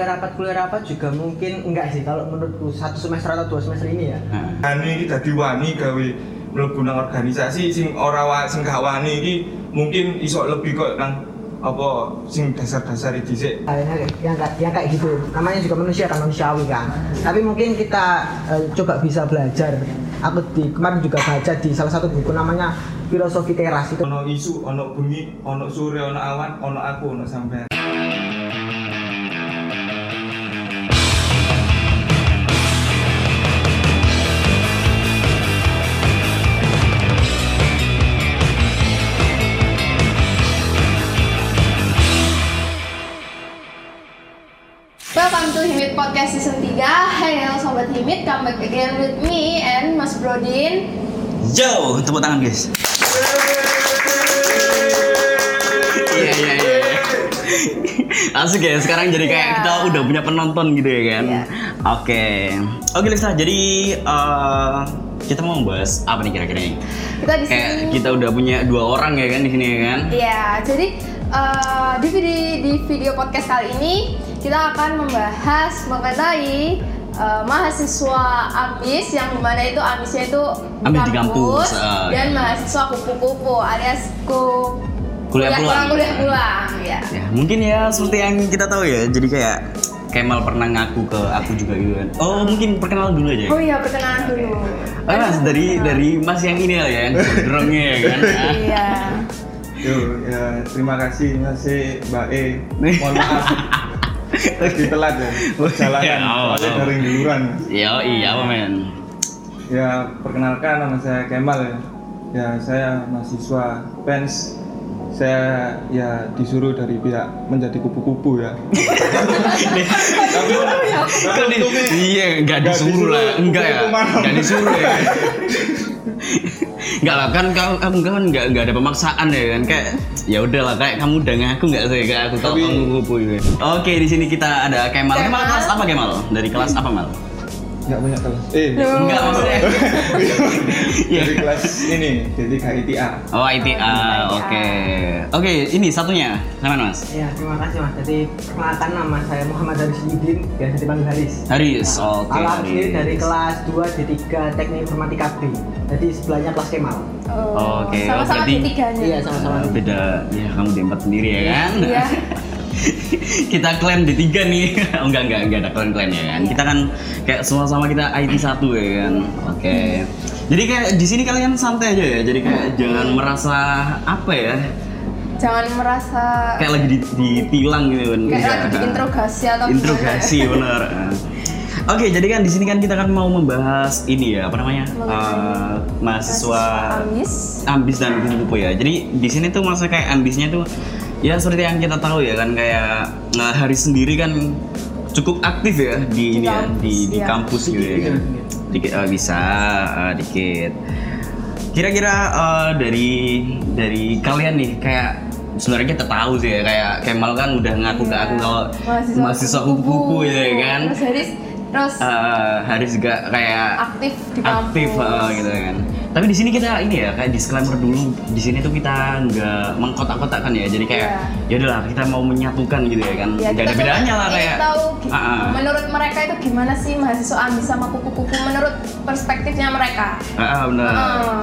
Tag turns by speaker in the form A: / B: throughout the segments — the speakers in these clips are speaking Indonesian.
A: kuliah rapat kuliah rapat juga mungkin enggak sih kalau menurutku satu semester atau dua semester ini ya.
B: Nah,
C: Ani iki dadi wani gawe mlebu nang organisasi sing ora wa sing gak wani iki mungkin iso lebih kok nang apa sing dasar-dasar dhisik.
A: Ah, yang kayak- yang kayak gitu. Namanya juga manusia kan manusiawi kan. Tapi mungkin kita eh, coba bisa belajar. Aku di kemarin juga baca di salah satu buku namanya filosofi teras itu.
C: Ono isu, ono bengi, ono sore, ono awan, ono aku, ono sampean.
D: Podcast Season 3 Hai hello Sobat Himit Come back again with me and Mas Brodin
B: Yo, tepuk tangan guys. Iya iya iya. Asik ya, sekarang jadi kayak
D: Iya.
B: kita udah punya penonton gitu ya kan.
D: Iya.
B: Oke, oke Lisa. Jadi eh, kita mau membahas apa nih kira-kira nih?
D: Kita di
B: Kayak
D: sini
B: kita udah punya dua orang ya kan di sini ya kan.
D: Iya, jadi eh, di video di video podcast kali ini kita akan membahas mengenai eh, mahasiswa ambis yang di mana itu ambisnya itu
B: Ambis di kampus, eh,
D: dan
B: iya.
D: mahasiswa kupu-kupu alias ku
B: Kuliah pulang.
D: kuliah pulang ya.
B: Ya, mungkin ya seperti yang kita tahu ya. Jadi kayak Kemal pernah ngaku ke aku juga gitu kan. Oh, mungkin perkenalan dulu aja. ya?
D: Oh iya perkenalan dulu.
B: Oh, mas dari dari mas yang ini lah ya, yang gondrongnya ya kan.
D: Iya.
C: Yo, ya terima kasih masih Mbak E. Mohon maaf. Tadi telat ya. Perjalanan
B: Ya, oh, oh.
C: dari Duluran.
B: Yo iya apa men?
C: Ya, perkenalkan nama saya Kemal ya. Ya, saya mahasiswa PENS. Saya ya disuruh dari pihak menjadi kupu-kupu ya. Tapi
B: iya nggak disuruh lah, enggak ya, nggak disuruh ya. Enggak lah kan kamu kamu kan nggak nggak ada pemaksaan ya kan kayak ya udahlah kayak kamu udah ngaku nggak sih kayak aku tahu kamu kupu gitu. Oke di sini kita ada Kemal. Kemal
D: Kemal.
B: kelas apa Kemal? Dari kelas apa Mal?
C: Nggak banyak kelas. Eh,
D: Loh.
B: Enggak maksudnya. Iya.
C: dari kelas ini, jadi KITA.
B: Oh ITA, oke. Oke ini satunya, sama Mas.
A: ya terima kasih mas jadi perkenalkan nama saya Muhammad Haris Yudin biasa dipanggil Haris
B: Haris, oke
A: Alhamdulillah
B: Haris.
A: dari kelas 2 D3 Teknik Informatika B jadi sebelahnya kelas Kemal
D: Oh,
B: Oke,
D: sama-sama
B: berarti-
D: di tiganya.
A: iya sama-sama
B: Eh, beda ya kamu di empat sendiri ya kan
D: Iya.
B: kita klaim di tiga nih. Oh, enggak enggak enggak ada klaim klaim ya kan. Kita kan kayak sama-sama kita IT satu ya kan. Oke. Jadi kayak di sini kalian santai aja ya. Jadi kayak jangan merasa apa ya?
D: Jangan merasa
B: kayak lagi di- ditilang gitu kan.
D: Kayak
B: Enggak.
D: lagi diinterogasi atau
B: interogasi bener Oke, jadi kan di sini kan kita kan mau membahas ini ya, apa namanya? Eh, mahasiswa
D: ambis.
B: ambis dan kupu-kupu ya. Jadi di sini tuh masa kayak ambisnya tuh ya seperti yang kita tahu ya kan kayak nah, hari sendiri kan cukup aktif ya di, ini ya
D: kampus,
B: di di
D: ya.
B: kampus gitu ya kan. Dikit eh, bisa eh, dikit. Kira-kira eh, dari dari kalian nih kayak sebenarnya kita tahu sih ya kayak Kemal kan udah ngaku ke aku kalau mahasiswa kupu-kupu ya kan.
D: Haris terus
B: Eh, Haris juga kayak
D: aktif di kampus.
B: aktif eh, gitu kan. Tapi di sini kita ini ya kayak disclaimer dulu. Di sini tuh kita nggak mengkotak-kotakkan ya. Jadi kayak ya udahlah kita mau menyatukan gitu ya kan.
D: Ya,
B: Gak ada bedanya lah kayak.
D: tahu
B: Ah, ah.
D: menurut mereka itu gimana sih mahasiswa ambis sama kupu-kupu menurut perspektifnya mereka.
B: Ah, ah, benar.
D: Ah,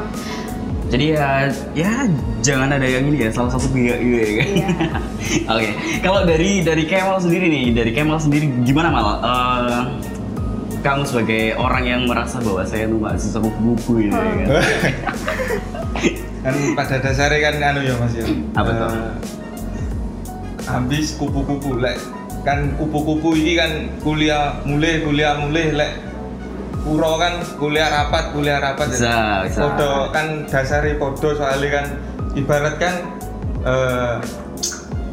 B: Jadi ya ya jangan ada yang ini ya salah satu pihak gitu ya kan.
D: Iya.
B: Oke. Kalau dari dari Kemal sendiri nih, dari Kemal sendiri gimana mal? Eh, kamu sebagai orang yang merasa bahwa saya tuh mahasiswa kupu-kupu gitu ya kan.
C: kan pada dasarnya kan anu ya Mas ya.
B: Apa tuh?
C: Eh, habis kupu-kupu lek kan kupu-kupu ini kan kuliah mulai kuliah mulai lek puro kan kuliah rapat kuliah rapat
B: Bisa, bisa.
C: Podo kan dasarnya podo soalnya kan ibarat kan eh,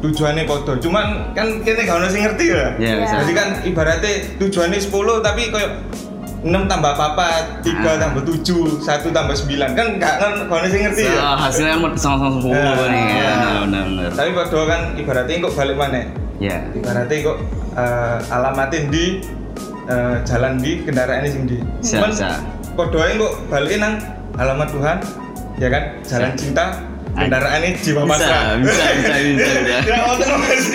C: tujuannya podo cuman kan kita gak ada sing ngerti ya
B: Ya, bisa.
C: jadi kan ibaratnya tujuannya 10 tapi kayak 6 tambah apa 3
B: Ah.
C: tambah 7 1 tambah 9 kan gak kan gak ada sing ngerti ya
B: So, hasilnya sama-sama sepuluh
C: Nah,
B: nih ya.
C: nah.
B: Benar-benar.
C: tapi podo kan ibaratnya kok balik mana
B: Ya.
C: ibaratnya kok eh, alamatin di eh, jalan di kendaraan ini sing di Cuman
B: bisa.
C: podo aja kok balikin nang alamat Tuhan ya kan jalan
B: Bisa.
C: cinta kendaraan ini jiwa
B: Bisa,
C: pasrah
B: bisa, bisa, bisa, bisa.
C: ya Mas.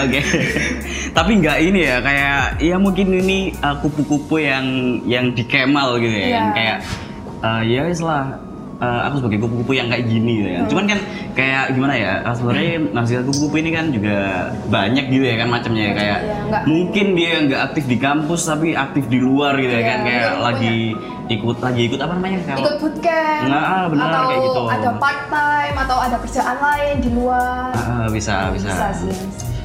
B: Oke. Tapi nggak ini ya kayak ya mungkin ini uh, kupu-kupu yang yang di Kemal gitu ya
D: Iya.
B: kan kayak uh, ya wis lah uh, aku sebagai kupu-kupu yang kayak gini gitu ya. Cuman kan kayak gimana ya sebenarnya nasihat kupu-kupu ini kan juga banyak gitu ya kan macamnya ya kayak
D: Iya,
B: mungkin dia nggak aktif di kampus tapi aktif di luar gitu ya
D: Iya,
B: kan kayak lagi ikut lagi ikut apa namanya kalau
D: ikut bootcamp
B: Nah, ah, benar,
D: atau
B: kayak gitu.
D: ada part time atau ada kerjaan lain di luar
B: Ah, bisa bisa.
D: bisa sih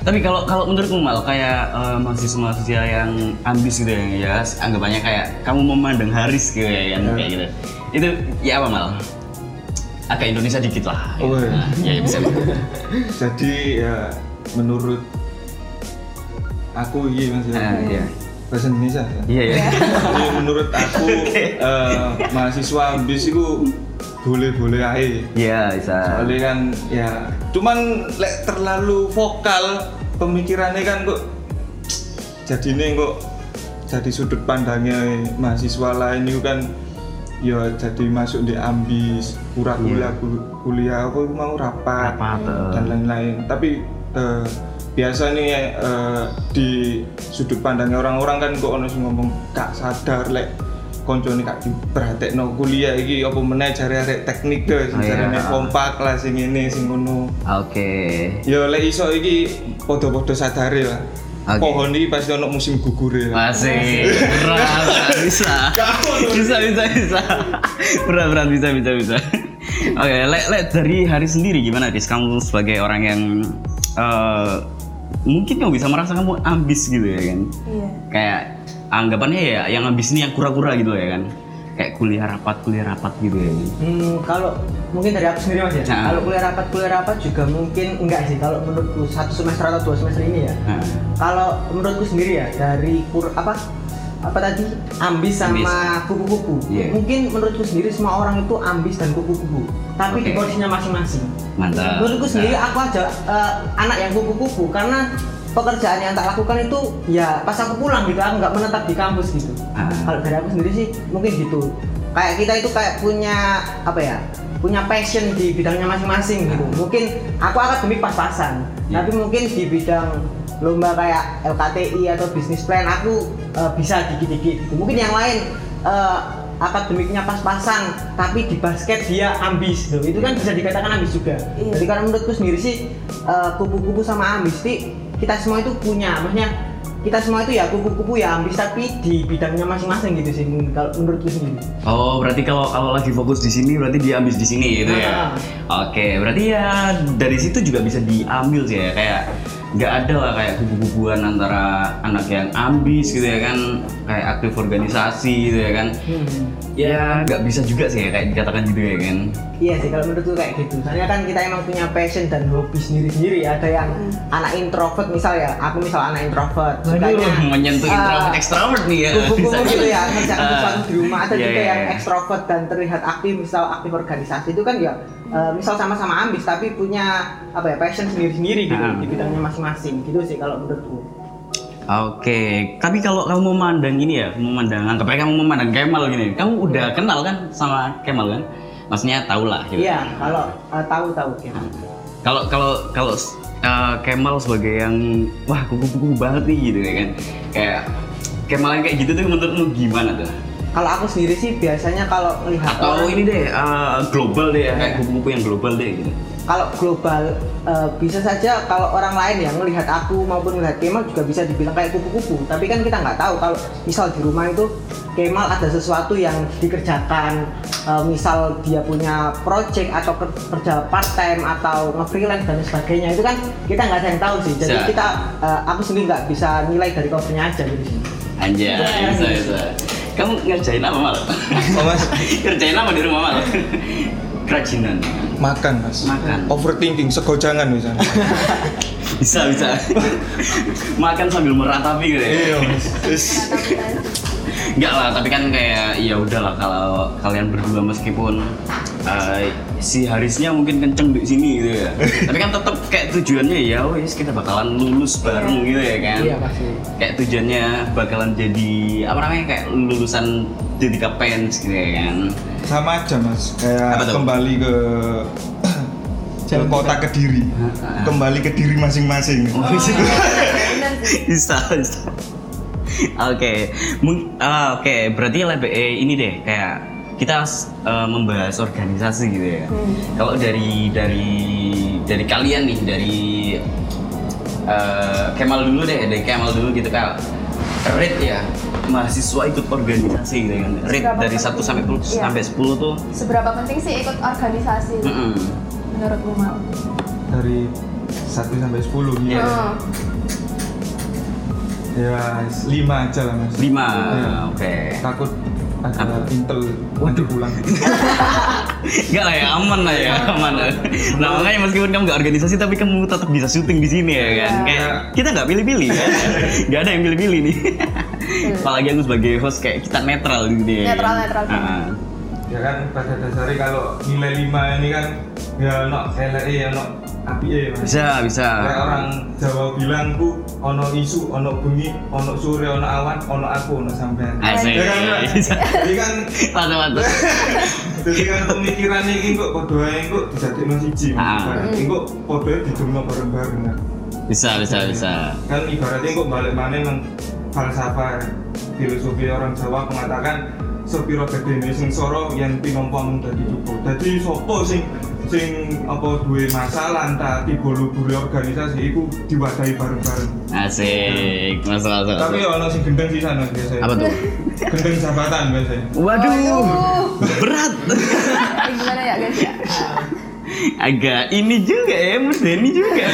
B: Tapi kalau kalau menurutku mal kayak eh, mahasiswa-mahasiswa yang ambis gitu ya, ya anggapannya kayak kamu memandang Haris gitu ya kan kayak gitu. Itu ya apa mal? Agak Indonesia dikit lah.
C: Oh, iya.
B: Nah, ya, ya bisa.
C: Jadi ya menurut aku iya mas ya.
B: Ah, iya.
C: Bahasa Indonesia ya.
B: Iya ya.
C: Jadi menurut aku eh, mahasiswa ambis itu boleh-boleh aja.
B: Iya bisa.
C: Soalnya kan ya cuman lek terlalu vokal pemikirannya kan kok jadi ini kok jadi sudut pandangnya mahasiswa lain itu kan ya jadi masuk di ambis pura kuliah kuliah aku mau rapat,
B: Rapat, eh.
C: dan lain-lain tapi eh, biasa nih eh, di sudut pandangnya orang-orang kan kok ono ngomong gak sadar lek koncone kak diperhatekno kuliah iki apa meneh arek teknik ke sing
B: Oh, iya.
C: jarene kompak lah sing ini sing ngono
B: Oke.
C: ya lek iso iki padha-padha sadare lah
B: Oke.
C: pohon iki pasti ono musim gugure lah
B: Masih berat bisa. Bisa bisa bisa. Berat berat bisa bisa bisa. Oke, lek lek dari hari sendiri gimana Dis? Kamu sebagai orang yang eh, mungkin kamu bisa merasa kamu ambis gitu ya kan?
D: iya
B: Kayak anggapannya ya yang ambis ini yang kura-kura gitu ya kan? Kayak kuliah rapat kuliah rapat gitu ya. kan?
A: Hmm, kalau mungkin dari aku sendiri mas ya.
B: Nah.
A: Kalau kuliah rapat kuliah rapat juga mungkin enggak sih. Kalau menurutku satu semester atau dua semester ini ya.
B: Nah,
A: Kalau menurutku sendiri ya dari kur apa apa tadi ambis sama kupu-kupu.
B: Iya.
A: Mungkin menurutku sendiri semua orang itu ambis dan kupu-kupu. Tapi di
B: Oke.
A: porsinya masing-masing.
B: mantap.
A: Menurutku sendiri aku aja eh, anak yang kupu-kupu karena pekerjaan yang tak lakukan itu ya pas aku pulang gitu aku nggak menetap di kampus gitu.
B: Ah.
A: Kalau dari aku sendiri sih mungkin gitu. Kayak kita itu kayak punya apa ya? Punya passion di bidangnya masing-masing gitu. Mungkin aku akademik pas-pasan,
B: Iya.
A: tapi mungkin di bidang lomba kayak LKTI atau bisnis plan aku eh, bisa dikit-dikit gitu. Mungkin yang lain eh, akademiknya pas-pasan, tapi di basket dia ambis loh. Itu kan bisa dikatakan ambis juga.
D: Iya.
A: Jadi karena menurutku sendiri sih eh, kupu-kupu sama ambis sih kita semua itu punya, maksudnya kita semua itu ya kupu-kupu ya ambis tapi di bidangnya masing-masing gitu sih kalau menurutku sendiri.
B: Oh, berarti kalau kalau lagi fokus di sini berarti dia ambis di sini gitu ya. Oke, berarti ya dari situ juga bisa diambil sih ya kayak nggak ada lah kayak kubu-kubuan antara anak yang ambis gitu ya kan kayak aktif organisasi gitu ya kan
A: Hmm.
B: ya nggak bisa juga sih ya kayak dikatakan gitu ya kan
A: Iya sih kalau menurutku kayak gitu. Soalnya kan kita emang punya passion dan hobi sendiri-sendiri. Ada yang anak introvert misal ya, aku misal anak introvert. sukanya,
B: menyentuh
A: eh,
B: introvert extrovert nih ya
A: kupu-kupu
B: Bisa
A: gitu ya ngerjakan sesuatu di rumah ada
B: Iya,
A: juga
B: iya,
A: yang
B: iya.
A: ekstrovert dan terlihat aktif misal aktif organisasi itu kan ya eh, misal sama-sama ambis tapi punya apa ya passion sendiri-sendiri gitu
B: Ah.
A: di bidangnya masing-masing gitu sih kalau menurutku
B: Oke, tapi kalau kamu memandang ini ya, memandang anggap aja kamu memandang Kemal gini, kamu udah kenal kan sama Kemal kan? Maksudnya tau lah. Gitu.
A: iya kalau eh, tahu-tahu ya
B: Kalau kalau kalau uh, Kemal sebagai yang wah kupu-kupu banget nih gitu ya kan, kayak Kemal yang kayak gitu tuh menurutmu gimana tuh?
A: kalau aku sendiri sih biasanya kalau melihat
B: Atau
A: orang-
B: ini deh uh, global deh ya, kayak kupu-kupu yang global deh gitu.
A: Kalau global eh, bisa saja kalau orang lain yang melihat aku maupun melihat Kemal juga bisa dibilang kayak kupu-kupu tapi kan kita nggak tahu kalau misal di rumah itu Kemal ada sesuatu yang dikerjakan eh, misal dia punya project atau ker- kerja part time atau nge-freelance dan sebagainya itu kan kita nggak ada yang tahu sih jadi
B: Bisa.
A: kita eh, aku sendiri nggak bisa nilai dari covernya aja gitu
B: Anjay, bisa bisa. Kamu ngerjain apa mal?
C: oh mas
B: ngerjain apa di rumah mal? Kerajinan.
C: Makan mas
B: Makan.
C: overthinking segojangan misalnya
B: Bisa bisa. Makan sambil meratapi gitu ya.
C: iya mas
B: Enggak lah, tapi kan kayak ya udahlah kalau kalian berdua meskipun eh, si Harisnya mungkin kenceng di sini gitu ya. tapi kan tetap kayak tujuannya ya wes kita bakalan lulus bareng gitu ya kan.
A: iya pasti.
B: Kayak tujuannya bakalan jadi apa namanya kayak lulusan Dedika Pens gitu ya kan.
C: sama aja mas. Kayak kembali ke ke
A: Jalan
C: kota kediri. Kembali ke diri masing-masing.
B: Oh,
D: benar
B: bisa bisa oke Mung- ah, oke berarti lebih eh, ini deh kayak kita eh, membahas organisasi gitu ya
D: Hmm.
B: kalau dari dari dari kalian nih dari eh, Kemal dulu deh dari Kemal dulu gitu kayak rate ya mahasiswa ikut organisasi gitu kan rate
D: Seberapa
B: dari 1
D: penting?
B: sampai 10
D: Iya.
B: sampai 10 tuh
D: Seberapa penting sih ikut organisasi
B: mm-mm.
D: menurutmu Mal?
C: dari 1 sampai 10
B: Iya.
D: Hmm.
C: Ya 5 aja lah mas
B: lima
C: Iya.
B: oke
C: takut ada intel waduh pulang
B: Enggak lah ya, aman lah ya, aman lah. Nah makanya meskipun kamu nggak organisasi tapi kamu tetap bisa syuting di sini ya kan.
D: Iya.
B: Kayak kita nggak pilih-pilih kan. Nggak ada yang pilih-pilih nih. Apalagi aku sebagai host kayak kita netral gitu ya.
D: Netral, netral.
B: Ah.
C: Ya kan pada dasarnya kalau nilai 5 ini kan ya no LE ya no APE mas
B: Bisa, bisa.
C: Kayak orang Jawa bilang ku ono isu, ono bengi, ono sore, ono awan, ono aku, ono sampean.
B: Asik.
C: Ya kan. Jadi kan
B: Mantap, mantap.
C: jadi kan pemikiran ini kok podo ae kok dijadekno siji.
B: Ah.
C: Ibaratnya kok podo ae dijumno bareng-bareng kan.
B: Bisa, bisa, bisa.
C: Kan ibaratnya kok balik mana nang falsafah filosofi orang Jawa mengatakan sepiro gedene sing soro yang pinompo mung dadi cukup. Dadi sopo sing sing apa duwe masalah entah tiba lubure organisasi iku diwadahi bareng-bareng.
B: Asik, masuk, masuk.
C: Tapi ya ono sing gendeng sisan Mas, biasanya.
B: Apa tuh?
C: Gendeng jabatan biasanya.
B: Waduh,
D: Waduh.
B: berat.
D: Ini gimana ya guys ya?
B: Agak ini juga ya, Mas Denny juga ya.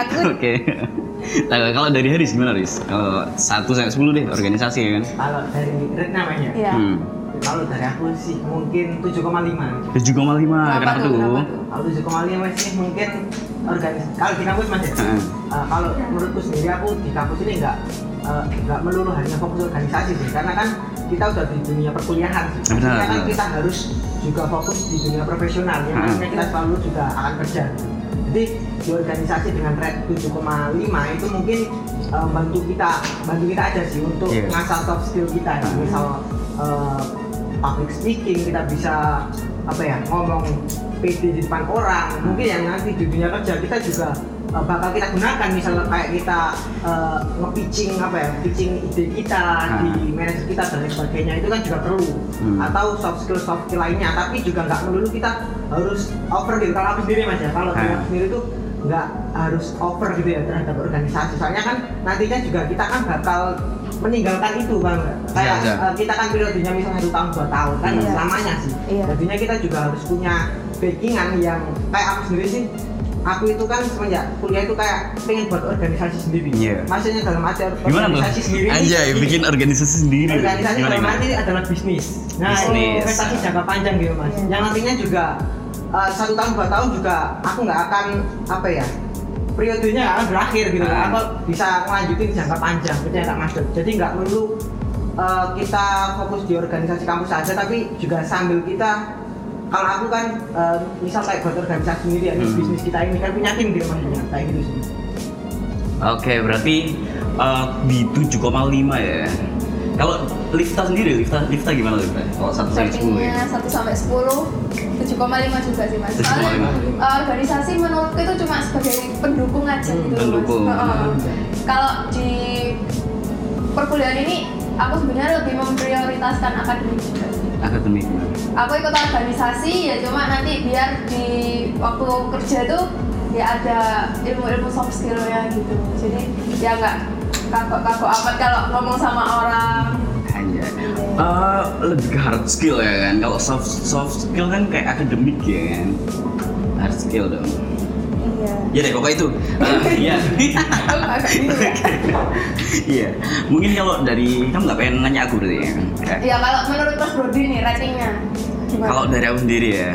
D: Aku
B: Oke. Nah, kalau dari Haris gimana Haris? Kalau 1 sampai 10 deh organisasi ya kan?
A: Kalau dari rate namanya,
D: Iya.
B: Hmm.
A: kalau dari aku sih mungkin 7,5.
B: 7,5
D: Kenapa
B: kenapa
D: tuh?
B: tuh?
D: Kenapa tuh?
A: Kalau 7,5 sih mungkin organisasi. Kalau di kampus mas ya,
B: Heeh.
A: Uh, kalau menurutku sendiri aku di kampus ini nggak uh, nggak melulu hanya fokus organisasi sih karena kan kita udah di dunia perkuliahan sih
B: Benar,
A: kan
B: benar.
A: kita harus juga fokus di dunia profesional yang
B: Hmm.
A: kita selalu juga akan kerja jadi di organisasi dengan rate 7,5 itu mungkin uh, bantu kita bantu kita aja sih untuk
B: Iya.
A: ngasah soft skill kita
B: Hmm.
A: misal uh, public speaking kita bisa apa ya ngomong PD di depan orang mungkin yang nanti di dunia kerja kita juga bakal kita gunakan misalnya kayak kita uh, nge-pitching apa ya pitching ide kita di manajer kita dan lain sebagainya itu kan juga perlu
B: Hmm.
A: atau soft skill soft skill lainnya tapi juga nggak melulu kita harus over gitu kalau aku sendiri mas ya kalau
B: Ah.
A: aku sendiri tuh nggak harus over gitu ya terhadap organisasi soalnya kan nantinya juga kita kan bakal meninggalkan itu bang kayak
B: Iya, iya.
A: uh, kita kan periodenya misalnya satu tahun dua tahun kan
D: Iya.
A: selamanya sih
D: Iya.
A: jadinya kita juga harus punya backingan yang kayak aku sendiri sih aku itu kan semenjak kuliah itu kayak pengen buat organisasi sendiri
B: Iya.
A: maksudnya dalam arti
B: Gimana tuh?
A: organisasi sendiri ini-
B: Anjay, bikin organisasi sendiri.
A: organisasi
B: Gimana,
A: dalam arti adalah bisnis nah
B: Bisnis.
A: investasi jangka panjang gitu mas
D: Iya.
A: yang nantinya juga uh, satu tahun dua tahun juga aku nggak akan apa ya periodenya nggak akan berakhir gitu
B: Ah.
A: aku bisa melanjutin jangka panjang itu nggak masuk jadi nggak perlu uh, kita fokus di organisasi kampus saja tapi juga sambil kita kalau aku kan uh, misal kayak buat organisasi sendiri ya
B: Hmm.
A: bisnis kita ini kan punya tim gitu maksudnya kayak gitu sih
B: Oke, berarti eh, di 7,5 ya. Kalau Lifta sendiri, Lifta, Lifta gimana Lifta? Kalau 1 sampai 10 ya?
D: Ratingnya 1 sampai 10 7,5 juga sih mas
B: 7,5.
D: Soalnya uh, organisasi menurutku itu cuma sebagai pendukung aja
A: Hmm,
D: gitu
B: pendukung.
D: mas Heeh. Kalau di perkuliahan ini aku sebenarnya lebih memprioritaskan akademik juga sih
B: Akademik.
D: aku ikut organisasi ya cuma nanti biar di waktu kerja tuh ya ada ilmu-ilmu soft skillnya gitu jadi ya nggak kagok-kagok amat kalau ngomong sama orang
B: Hanya. Eh, lebih ke hard skill ya kan. Kalau soft soft skill kan kayak akademik ya kan. Hard skill dong.
D: Iya
B: Ya deh, pokoknya itu. Iya.
D: ya
B: Iya. Mungkin kalau dari kamu nggak pengen nanya aku berarti ya. Kayak-
D: ya kalau menurut Mas Brody nih ratingnya gimana?
B: Kalau dari aku sendiri ya,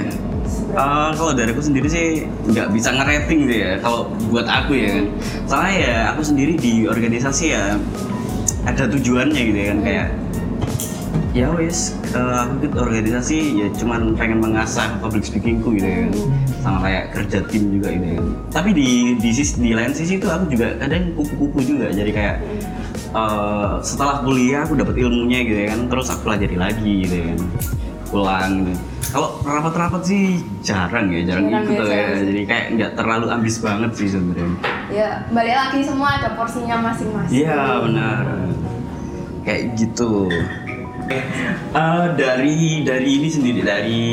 B: Eh, kalau dari aku sendiri sih nggak bisa ngerating sih ya. Kalau buat aku ya kan, soalnya ya aku sendiri di organisasi ya ada tujuannya gitu ya kan kayak ya wes eh, aku ikut organisasi ya cuman pengen mengasah public speakingku gitu ya. Kan sama kayak kerja tim juga gitu ya. Tapi di di sisi di lain sisi itu aku juga kadang kupu-kupu juga. Jadi kayak eh, setelah kuliah aku dapat ilmunya gitu ya kan. Terus aku pelajari lagi gitu ya kan. Pulang gitu. Kalau rapat-rapat sih jarang ya jarang,
D: Jarang
B: ikut
D: ya,
B: ya,
D: jarang
B: jadi kayak nggak terlalu ambis banget sih sebenarnya.
D: Ya balik lagi semua ada porsinya masing-masing.
B: Iya benar. Kayak gitu. Eh, dari dari ini sendiri dari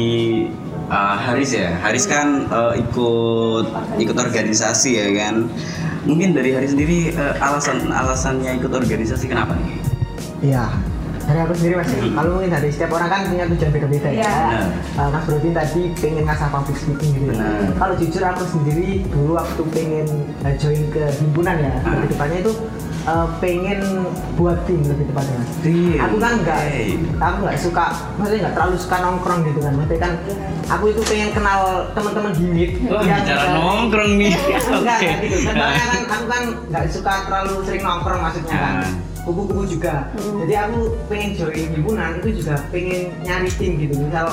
B: eh, Haris ya. Haris kan eh, ikut ikut organisasi ya kan. Mungkin dari Haris sendiri eh, alasan alasannya ikut organisasi kenapa nih?
A: Iya. Dari aku sendiri mas, ya. kalau mungkin dari setiap orang kan punya tujuan beda-beda ya.
B: Benar.
A: Uh, Mas Brodin tadi pengen ngasah public speaking gitu. ya.
B: Benar.
A: Kalau jujur aku sendiri dulu waktu pengen uh, join ke himpunan ya,
B: Ah.
A: lebih tepatnya itu uh, pengen buat tim lebih tepatnya.
B: Tim.
A: Aku kan nggak,
B: Oke.
A: aku nggak suka, maksudnya nggak terlalu suka nongkrong gitu kan. Maksudnya kan aku itu pengen kenal teman-teman di meet.
B: Wah,
A: yang
B: bicara
A: dari-
B: nongkrong nih.
A: Enggak, enggak gitu. Kan, kan aku kan nggak suka terlalu sering nongkrong maksudnya kan. Kupu-kupu juga. Jadi aku pengen join himpunan itu juga pengen nyari tim gitu. Misal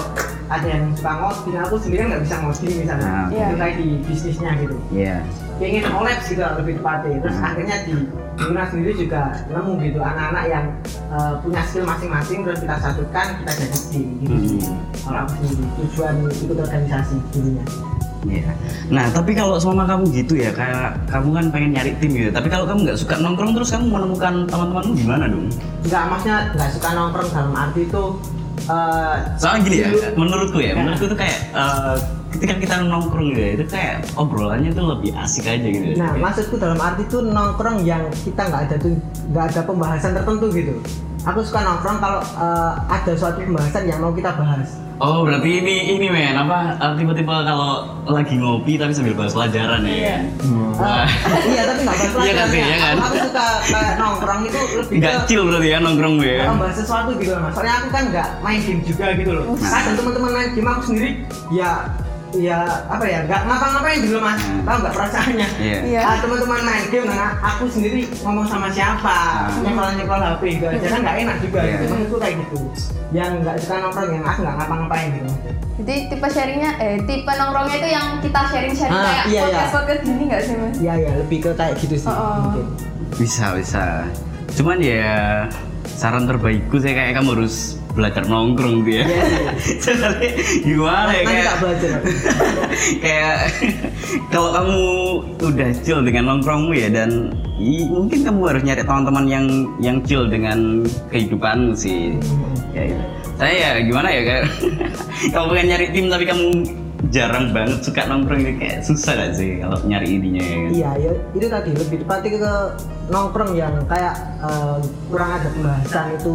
A: ada yang suka ngoding, aku sendiri nggak bisa ngoding misalnya.
B: Ah,
D: oke.
A: Itu kayak di bisnisnya gitu.
B: Iya.
A: Pengen collabs gitu lebih tepatnya. Terus
B: Hmm.
A: akhirnya di himpunan sendiri juga nemu gitu anak-anak yang eh, punya skill masing-masing terus kita satukan kita jadi tim gitu.
B: Hmm.
A: Kalau aku sendiri tujuan ikut organisasi dulunya.
B: Iya. Nah, tapi kalau sama kamu gitu ya, kayak kamu kan pengen nyari tim gitu. Tapi kalau kamu nggak suka nongkrong terus kamu menemukan teman-temanmu gimana dong?
A: Enggak, maksudnya nggak suka nongkrong dalam arti itu eh,
B: Soalnya gini ya,
A: dulu-
B: menurutku ya,
A: Ya.
B: menurutku tuh kayak eh, ketika kita nongkrong gitu ya, itu kayak obrolannya tuh lebih asik aja gitu.
A: Nah, maksudku dalam arti itu nongkrong yang kita nggak ada tuh nggak ada pembahasan tertentu gitu. Aku suka nongkrong kalau eh, ada suatu pembahasan yang mau kita bahas.
B: Oh, berarti ini ini men apa eh, tipe-tipe kalau lagi ngopi tapi sambil bahas pelajaran ya.
D: Iya.
A: Eh, iya, tapi nggak bahas
B: Iya kan sih,
A: pelajarannya.
B: iya kan?
A: Aku, suka kayak nongkrong itu lebih
B: Nggak
A: ke
B: chill berarti ya nongkrong gue ya.
A: membahas sesuatu gitu loh mas. Soalnya aku kan nggak main game juga gitu loh. Kadang teman-teman main game aku sendiri ya ya apa ya nggak ngapa-ngapain gitu loh mas.
B: Hmm.
A: Tahu nggak perasaannya?
B: Iya.
D: Iya.
A: Ah, teman-teman main game nah aku sendiri ngomong sama siapa
B: Hmm.
A: nyekel nyekel HP gitu aja kan nggak enak juga
B: Iya.
A: gitu maksudku kayak gitu yang nggak suka nongkrong yang aku nggak ngapa-ngapain gitu
D: Jadi tipe sharingnya, eh tipe nongkrongnya itu yang kita sharing-sharing
A: Ah,
D: kayak
A: iya, iya.
D: podcast podcast gini nggak sih mas?
A: iya ya lebih ke kayak gitu sih
D: Oh, oh.
A: mungkin
B: Bisa, bisa. Cuman ya saran terbaikku saya kayak kamu harus belajar nongkrong ya.
A: Iya
B: Soalnya gimana ya kayak
A: tak belajar
B: kayak kalau kamu udah chill dengan nongkrongmu ya dan i- mungkin kamu harus nyari teman-teman yang yang chill dengan kehidupanmu sih. Ya, gitu. Saya ya gimana ya kayak kamu pengen nyari tim tapi kamu jarang banget suka nongkrong itu kayak susah gak sih kalau nyari ininya ya kan?
A: iya ya itu tadi lebih tepatnya ke nongkrong yang kayak eh, kurang ada pembahasan itu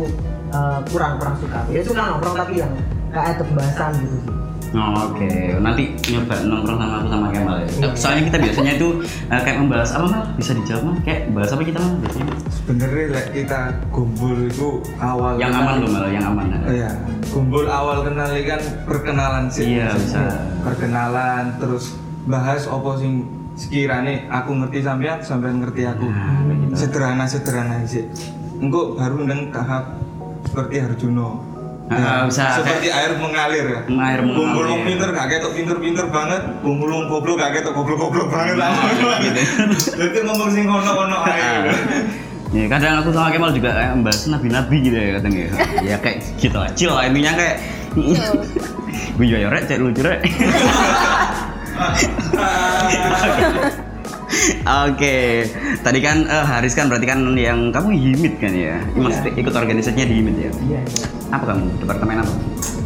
A: eh, kurang kurang suka ya suka nongkrong tapi yang kayak ada pembahasan gitu sih
B: Oh, Oke, nanti nyoba nongkrong sama aku sama Kemal ya.
A: Iya.
B: Soalnya kita biasanya itu eh, kayak membahas apa mal? Bisa dijawab mal? Kayak bahas apa kita mal biasanya?
C: sebenarnya like, kita kumpul itu awal
B: Yang aman loh mal, yang aman.
C: Oh iya, kumpul awal kenal kan perkenalan sih.
B: Iya, bisa.
C: Perkenalan terus bahas opo sing sekiranya aku ngerti sampean, sampean ngerti aku.
B: Nah, gitu.
C: Sederhana sederhana sih. Engkau baru neng tahap seperti Harjuno.
B: Ah, bisa.
C: Seperti air mengalir ya.
B: Air mengalir.
C: Wong pinter gak ketok pinter-pinter banget, wong goblok gak ketok goblok-goblok banget.
B: gitu.
C: Jadi ngomong sing kono-kono ae.
B: Ya, kadang aku sama Kemal juga kayak membahas nabi-nabi gitu ya katanya. ya kayak gitu lah, chill lah intinya kayak gue juga ya rek, cek lucu rek. Oke, tadi kan eh, Haris kan berarti kan yang kamu himit kan ya? Maksudnya ikut organisasinya di himit ya?
A: iya
B: Apa kamu? Departemen apa?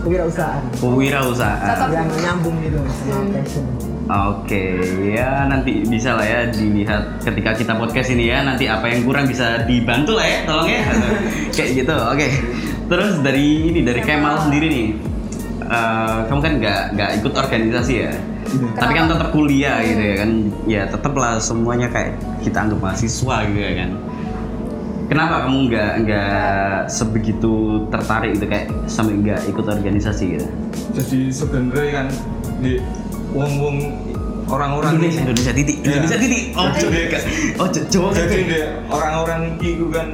A: kewirausahaan
B: Kewirausahaan.
A: Yang nyambung gitu sama passion
B: Oke, ya nanti bisa lah ya dilihat ketika kita podcast ini ya nanti apa yang kurang bisa dibantu lah ya, tolong ya. Kayak gitu. Oke. Terus dari ini dari Kemal sendiri nih, eh, kamu kan nggak nggak ikut organisasi ya, tapi kan tetap kuliah gitu ya kan, ya tetap lah semuanya kayak kita anggap mahasiswa gitu ya kan. Kenapa kamu nggak nggak sebegitu tertarik gitu kayak sampai nggak ikut organisasi gitu?
C: Jadi sebenarnya kan di wong-wong orang-orang
B: Indonesia, Indonesia titik,
C: Iya.
B: Indonesia titik. Oh,
C: Jadi
B: oh, Jawa
C: jadi deh, orang-orang ini itu kan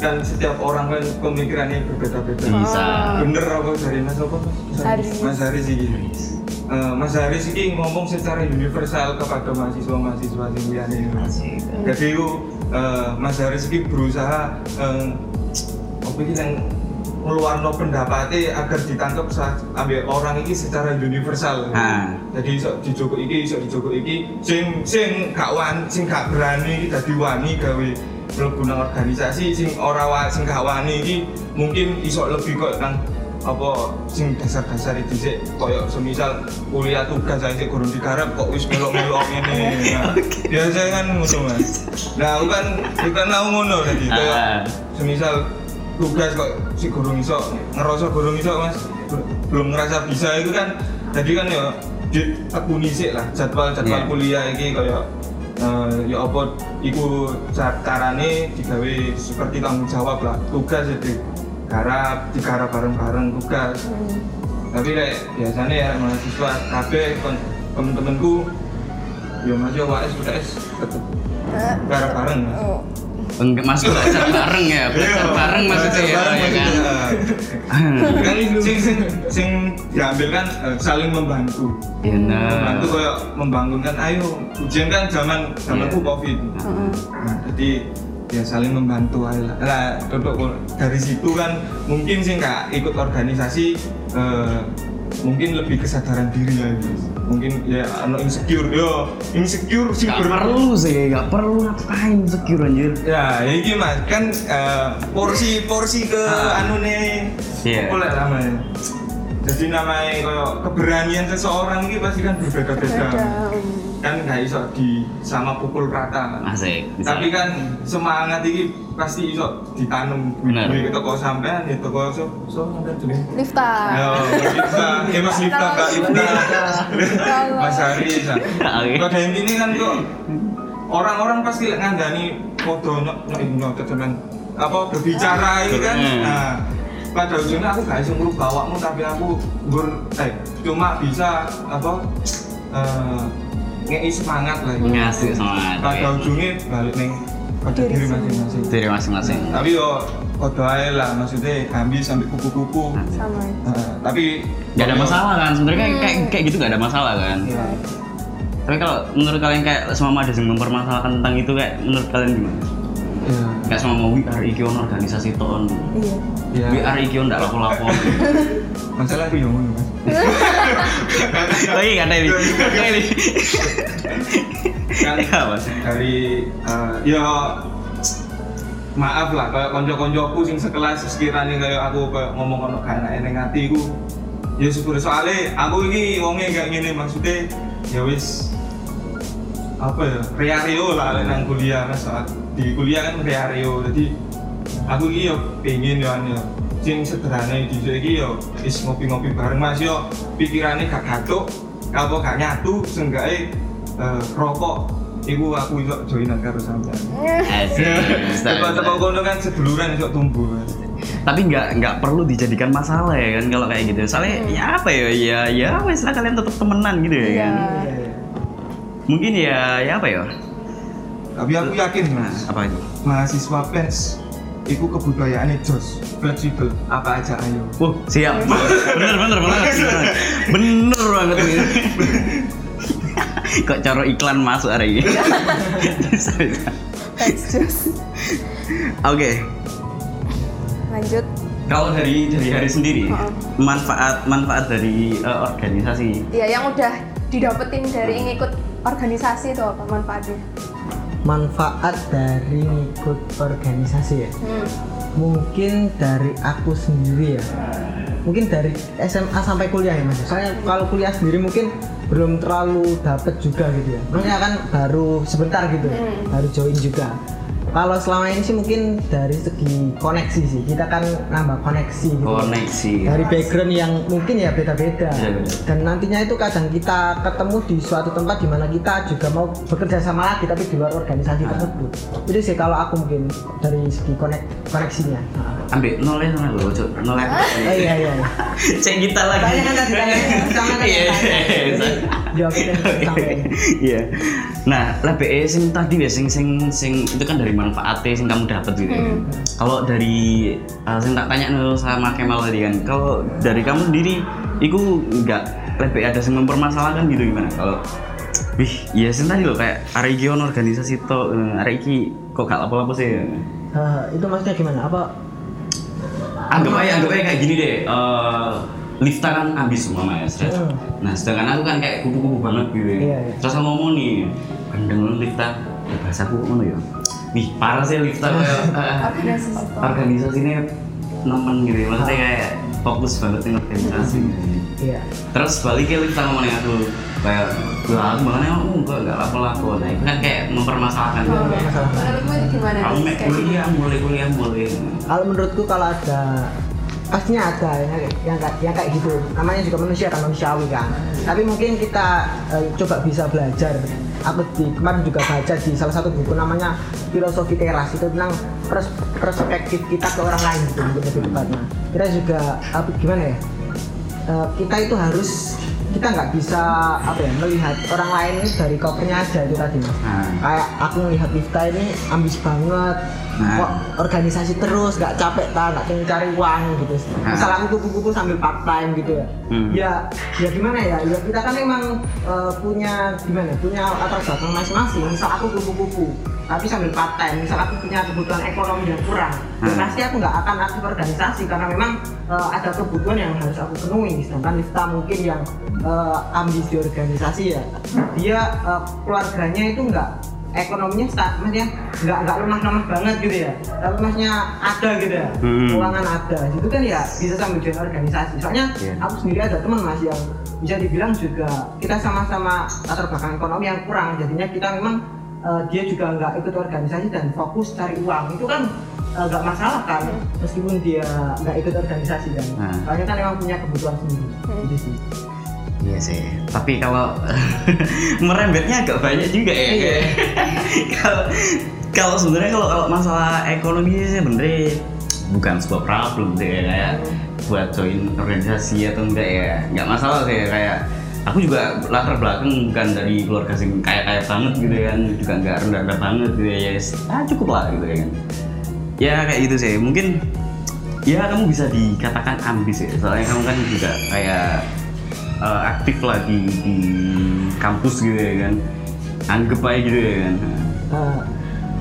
C: kan setiap orang kan pemikirannya berbeda-beda.
B: Bisa.
C: Bener apa dari Mas apa Mas?
D: Haris.
C: Mas Haris ini. Eh, Mas Haris ini ngomong secara universal kepada mahasiswa-mahasiswa yang liane ini. Jadi itu eh, Mas Haris ini berusaha eh, apa ini yang ngeluarno pendapatnya agar ditangkap sa- ambil orang ini secara universal.
B: Ah.
C: Jadi iso dijogok iki, iso dijogok iki, sing sing gak wani, sing gak berani dadi wani gawe mlebu organisasi, sing ora wa, sing gak wani iki mungkin iso lebih kok nang apa sing dasar-dasar itu sih koyo semisal kuliah tugas aja kurang digarap kok wis melok-melok ngene. Nah, biasa kan ngono Mas. Nah, aku kan aku kan mau ngono tadi koyo
B: Ah.
C: semisal tugas kok si gurung iso ngerasa gurung iso mas Bel- belum ngerasa bisa itu kan jadi kan ya ditekuni sih lah jadwal jadwal
B: Iya.
C: kuliah ini kayak eh, ya apa iku ca- carane digawe seperti tanggung jawab lah tugas itu garap digarap bareng-bareng tugas tapi kayak biasanya ya mahasiswa kabeh kon- temen-temenku ya mas ya WAS UTS tetep garap bareng mas
D: Oh.
B: Enggak masuk belajar bareng ya, belajar bareng maksudnya ya,
C: Bareng
B: ya kan?
C: kan sing sing sing diambil kan eh, saling membantu
B: Iya,
C: membantu
B: nah.
C: kayak membangunkan ayo ujian kan zaman zamanku
B: Iya.
C: covid nah, jadi ya saling membantu lah nah, untuk dari situ kan mungkin sih nggak ikut organisasi eh, mungkin lebih kesadaran diri ya Mas. mungkin ya ano insecure yo insecure sih
B: Gak perlu sih, gak perlu ngapain secure anjir.
C: Ya, ya Mas, kan eh, porsi-porsi ke
B: Ah.
C: anu nih.
B: Iya.
C: Apa lah namanya? Jadi namanya kayak keberanian seseorang ini pasti kan berbeda-beda.
D: Beda.
C: Kan nggak iso di sama pukul rata.
B: Asik, bisa.
C: Tapi kan semangat ini pasti iso ditanam
B: Bener.
C: di toko sampean di toko so so jenenge.
D: Lifta.
C: Ayo, Lifta, eh Mas Lifta, Kak Lifta, Mas ah.
B: Oke.
C: Pada intinya kan kok orang-orang pasti ngandani nyok ini nyok teman apa berbicara ini kan. Nah, pada ujungnya aku gak bisa merubah awakmu tapi aku gur eh cuma bisa apa eh ngei semangat lah.
B: Ngasih semangat.
C: Pada ujungnya balik nih pada
D: Diri
C: masing-masing.
B: Diri masing-masing.
C: Tapi yo foto aja lah maksudnya ambil sampai kupu-kupu.
D: Sama.
C: Nah, tapi
B: Gak ada masalah kan, sebenarnya kayak,
D: Hmm.
B: kayak kayak gitu gak ada masalah kan.
C: Ya,
B: Tapi kalau menurut kalian kayak semua ada yang mempermasalahkan tentang itu kayak menurut kalian gimana?
C: Ya,
B: Kayak semua mau WR iki ono organisasi ton.
D: Iya.
C: ya.
B: WR iki ono ndak lapo-lapo.
C: Masalah itu yang ngono, Mas.
B: Oh iya kata ini. Ini.
C: kan
B: Mas.
C: dari eh, ya maaf lah kayak konco-koncoku sing sekelas sekiranya kayak aku kayak ngomong ono gak enak ning atiku ya syukur soalnya aku ini wonge kayak gini maksudnya ya wis apa ya reario lah lek nang kuliah kan saat di kuliah kan reario jadi aku ini yo pengen yo anu sing sederhana di iki yo wis ngopi-ngopi bareng Mas yo pikirannya gak gatuk apa gak nyatu seenggaknya eh, rokok iku aku iso joinan karo sampean
B: Asik.
C: Tepok-tepok kono kan seduluran iso tumbuh.
B: Tapi nggak nggak perlu dijadikan masalah ya kan kalau kayak gitu. Soalnya ya apa ya ya ya wes lah kalian tetap temenan gitu ya
D: Iya.
B: kan. Mungkin ya ya apa ya?
C: Tapi aku yakin Mas
B: apa itu?
C: mahasiswa pens iku kebudayaannya jos fleksibel apa aja ayo
B: Wah, siap. bener bener banget. Bener, bener banget ini. Kok cara iklan masuk hari ini? Oke,
D: Lanjut.
B: kalau dari dari hari sendiri, manfaat manfaat dari eh, organisasi.
D: Ya yang udah didapetin dari ngikut organisasi itu apa manfaatnya?
A: Manfaat dari ikut organisasi ya?
D: Hmm.
A: mungkin dari aku sendiri ya. Mungkin dari SMA sampai kuliah ya mas? Soalnya kalau kuliah sendiri mungkin belum terlalu dapet juga gitu ya. Maksudnya kan baru sebentar gitu
D: Hmm.
A: baru join juga kalau selama ini sih mungkin dari segi koneksi sih. Kita kan nambah koneksi gitu.
B: Koneksi.
A: dari background yang mungkin ya beda-beda.
B: Beda-beda.
A: dan nantinya itu kadang kita ketemu di suatu tempat di mana kita juga mau bekerja sama lagi tapi di luar organisasi tersebut. Itu sih kalau aku mungkin dari segi konek koneksinya
B: Ambil nolnya sana lo, cok. Nolnya.
A: oh iya iya iya.
B: Cek kita lagi.
A: Tanya kan tadi, tanya. Sama kan
B: Iya.
A: jawabin yang sampai.
B: Iya. Nah, lah BE sing tadi ya sing sing sing itu kan dari manfaatnya sing kamu dapat gitu. ya. Kalau dari uh, sing tak tanya nih sama Kemal tadi kan, kalau dari kamu sendiri itu enggak lebih ada yang mempermasalahkan gitu gimana? Kalau Wih, iya sih tadi loh kayak ono organisasi to, eh, hari iki kok gak apa-apa sih?
A: Eh, itu maksudnya gimana apa
B: anggap aja anggap aja kayak gini deh eh Lifta kan ambis semua ya Sret.
A: Hmm.
B: Nah sedangkan aku kan kayak kupu-kupu banget gitu ya.
A: Iya, iya.
B: Terus aku ngomong nih, gendeng lu Lifta, ya bahasa aku ngono ya. Wih parah sih Lifta kayak eh,
D: Organisasi.
B: organisasinya nemen gitu ya. Maksudnya kayak fokus banget dengan organisasi.
A: Iya.
B: Terus baliknya Lifta ngomongin aku kayak lah aku makanya aku enggak enggak laku-laku. Nah itu kan kayak mempermasalahkan.
D: Oh,
B: gitu.
D: itu gimana? Kayak gitu.
B: kuliah, mulai kuliah, mulai.
A: Kalau menurutku kalau ada pastinya ada yang kayak yang, kayak- yang kayak gitu namanya juga manusia kan manusiawi kan tapi mungkin kita eh, coba bisa belajar aku di kemarin juga baca di salah satu buku namanya filosofi teras itu tentang pers- perspektif kita ke orang lain gitu lebih tepatnya kita juga apa gimana ya Eh, kita itu harus kita nggak bisa apa ya melihat orang lain ini dari covernya aja itu tadi mas
B: Nah.
A: kayak aku melihat Lifta ini ambis banget
B: Nah.
A: kok organisasi terus nggak capek tak nggak pengen cari uang gitu
B: Nah.
A: misal aku kupu-kupu sambil part time gitu ya
B: Hmm.
A: ya ya gimana ya ya kita kan memang eh, punya gimana punya latar belakang masing-masing misal aku kupu-kupu tapi sambil part time misal aku punya kebutuhan ekonomi yang kurang ya
B: Hmm.
A: pasti aku nggak akan aktif organisasi karena memang eh, ada kebutuhan yang harus aku penuhi sedangkan Lifta mungkin yang eh, ambis di organisasi ya dia eh, keluarganya itu nggak ekonominya sta- maksudnya nggak nggak lemah-lemah banget gitu ya. Tapi maksudnya ada gitu ya.
B: Hmm.
A: keuangan ada. Itu kan ya bisa sambil join organisasi. Soalnya
B: Iya.
A: aku sendiri ada teman mas yang bisa dibilang juga kita sama-sama latar belakang ekonomi yang kurang. Jadinya kita memang eh, dia juga nggak ikut organisasi dan fokus cari uang. Itu kan eh, nggak masalah kan meskipun dia nggak ikut organisasi kan.
B: Hmm.
A: soalnya kan memang punya kebutuhan sendiri.
D: Hmm.
A: gitu sih
B: Iya sih, tapi kalau merembetnya agak banyak juga ya.
A: Iya.
B: kayak. Kalau kalau sebenarnya kalau kalau masalah ekonomi sih sebenarnya bukan sebuah problem ya, kayak buat join organisasi atau enggak ya nggak masalah sih kayak aku juga latar belakang bukan dari keluarga sing kaya kaya banget gitu kan juga nggak rendah rendah banget gitu ya ya yes. ah, cukup lah gitu ya kan ya kayak gitu sih mungkin ya kamu bisa dikatakan ambis ya soalnya kamu kan juga kayak eh, aktif lah di, di kampus gitu ya kan. Anggap aja gitu ya kan.
A: Eh,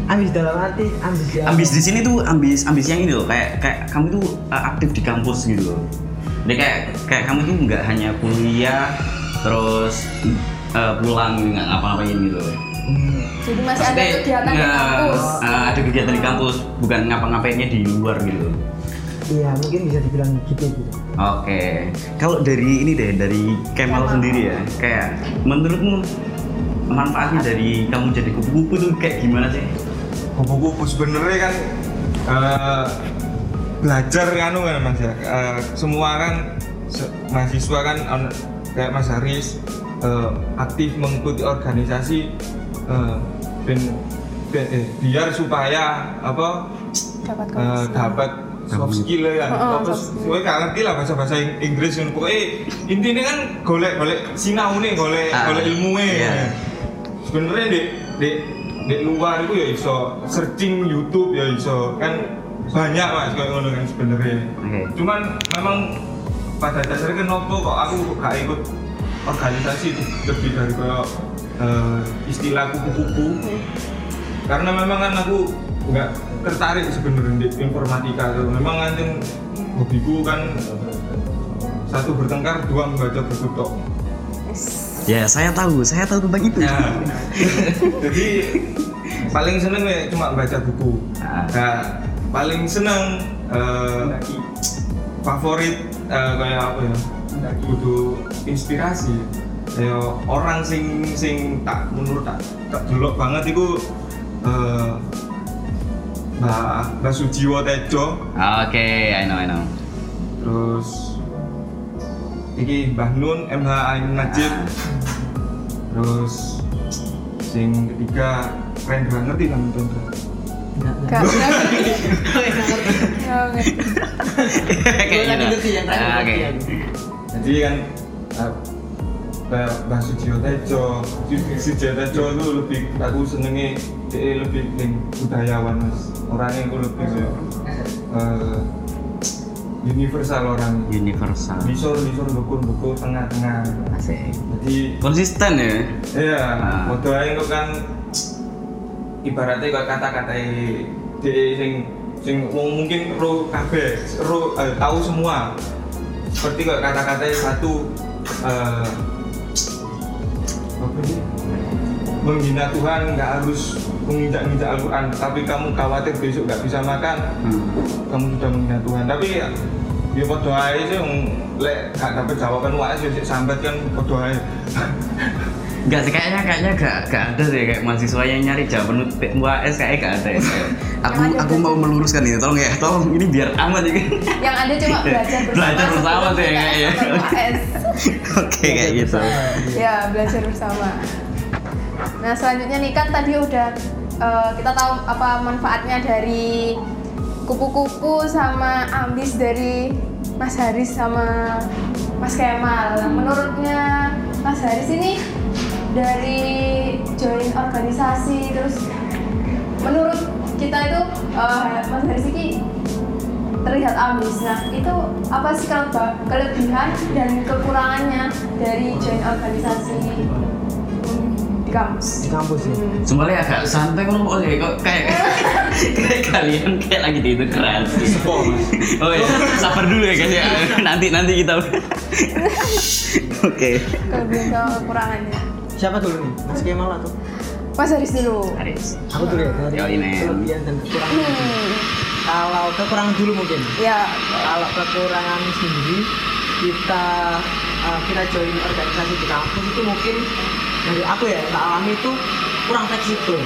A: ambis dalam arti ambis ya
B: ambis di sini tuh ambis ambis yang ini loh kayak kayak kamu tuh eh, aktif di kampus gitu loh. Jadi kayak kayak kamu tuh nggak hanya kuliah terus eh, pulang nggak ngapa-ngapain gitu loh.
A: Hmm.
D: Jadi masih ada
B: Maksudnya
D: kegiatan di kampus.
B: eh, ada kegiatan di kampus bukan ngapa-ngapainnya di luar gitu loh
A: iya mungkin bisa dibilang gitu gitu
B: Oke, kalau dari ini deh dari Kemal sendiri ya, kayak menurutmu manfaatnya dari kamu jadi kupu-kupu tuh kayak gimana sih?
C: kupu-kupu sebenarnya kan eh, belajar kan kan mas ya Eh, semua kan se- mahasiswa kan on- kayak Mas Haris eh, aktif mengikuti organisasi eh, ben, ben- eh, biar supaya apa
D: Dapat komisi.
C: dapat soft skill. ya.
D: Oh, oh,
C: terus gue gak ngerti lah bahasa bahasa Inggris kan pokoknya intinya kan golek golek sinau nih golek
B: Ah,
C: golek ilmu
B: iya.
C: sebenarnya di di di luar itu ya iso searching YouTube ya iso kan banyak mas kayak ngono kan sebenarnya.
B: Oke.
C: cuman memang pada dasarnya kenapa kok aku gak ikut organisasi itu lebih dari kayak eh, istilah kupu-kupu. Karena memang kan aku nggak tertarik sebenarnya di informatika tuh memang anjing hobiku kan satu bertengkar dua membaca buku tok
B: Ya saya tahu, saya tahu tentang itu.
C: Nah, jadi paling seneng ya cuma baca buku.
B: Ah.
C: Nah, paling seneng eh, favorit eh, kayak apa ya? Kudu inspirasi. Kayak orang sing sing tak menurut tak tak delok banget itu eh, Mbak Mbak Sujiwo Tejo,
B: Oke, I know, I know.
C: terus iki Mbah Nun MH Ain Najib
B: Ah.
C: terus sing ketiga Rendra ngerti kan Rendra
D: Gak Gak
B: Kayak
A: nanti
B: gitu.
A: ngerti yang terakhir
B: Ah,
A: ngerti
B: Oke.
A: ya.
C: jadi kan uh, Mbak Mbah Sujiwo Tejo Su- Sujiwo Tejo itu lebih aku senengnya dia lebih ning budayawan mas orangnya aku lebih uh, universal orang
B: Universal.
C: bisor bisor dukun dukun tengah tengah
B: Asik.
C: jadi
B: Konsisten ya.
C: Iya,
B: Ah.
C: modal itu kan ibaratnya kok kata-kata dia sing sing mungkin pro kabeh ro eh, tahu semua seperti kok kata-kata satu eh, apa sih? Menghina Tuhan nggak harus menginjak-injak Al-Quran. Tapi kamu khawatir besok nggak bisa makan.
B: Hmm.
C: kamu sudah menghina Tuhan. Tapi ya ya podo ae sih lek gak dapet jawaban wae sih sambat kan podo ae.
B: Enggak sih kayaknya kayaknya gak, gak ada sih kayak mahasiswa yang nyari jawaban UAS kayaknya gak ada ya. aku aku mau meluruskan ini tolong ya tolong ini biar aman ya.
D: Yang ada cuma belajar bersama
B: Belajar bersama tuh ya, kayaknya.
D: UAS.
B: oke kayak gitu.
D: ya belajar bersama. Nah selanjutnya nih kan tadi udah eh, kita tahu apa manfaatnya dari kupu-kupu sama ambis dari Mas Haris sama Mas Kemal. Nah, menurutnya Mas Haris ini dari join organisasi terus menurut itu eh, Mas Haris ini terlihat ambis. Nah, itu apa sih kalau kelebihan dan kekurangannya dari join organisasi di kampus?
A: di kampus ya
D: Hmm.
B: Semuanya agak santai ngomong oke kok kayak kayak kalian kayak lagi diintegrasi. Oh ya, sabar dulu ya guys ya. Nanti nanti kita. Oke.
D: Kelebihan sama kekurangannya.
A: siapa dulu nih Mas Kemal atau
D: Mas Haris dulu.
B: Haris.
A: aku dulu ya dari
B: Yoi, men.
A: kelebihan dan kekurangan
D: Hmm.
A: kalau kekurangan dulu mungkin
D: Ya,
A: kalau kekurangan sendiri kita uh, kita join organisasi di kampus itu mungkin dari aku ya tak alami itu kurang fleksibel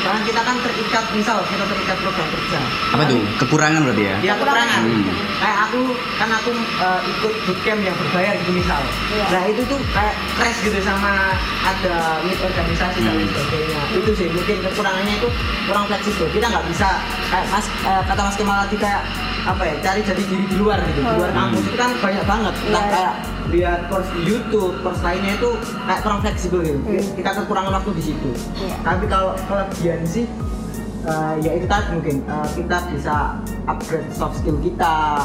A: karena kita kan terikat misal kita terikat program kerja
B: Apa tuh? Kekurangan berarti ya?
A: ya kekurangan
B: Hmm.
A: Kayak aku kan aku uh, ikut bootcamp yang berbayar gitu misal
D: Iya.
A: nah itu tuh kayak crash gitu sama ada meet organisasi dan lain
B: Hmm.
A: sebagainya itu sih mungkin kekurangannya itu kurang fleksibel kita nggak bisa kayak mas uh, kata mas Kemal tadi kayak apa ya cari jadi diri di luar gitu di luar
B: Hmm.
A: kampus itu kan banyak banget Entah
D: Iya.
A: kayak lihat course di YouTube course lainnya itu kayak kurang fleksibel gitu
D: Hmm.
A: kita kekurangan waktu di situ
D: Iya.
A: tapi kalau kelebihan sih eh, ya itu tadi mungkin eh, kita bisa upgrade soft skill kita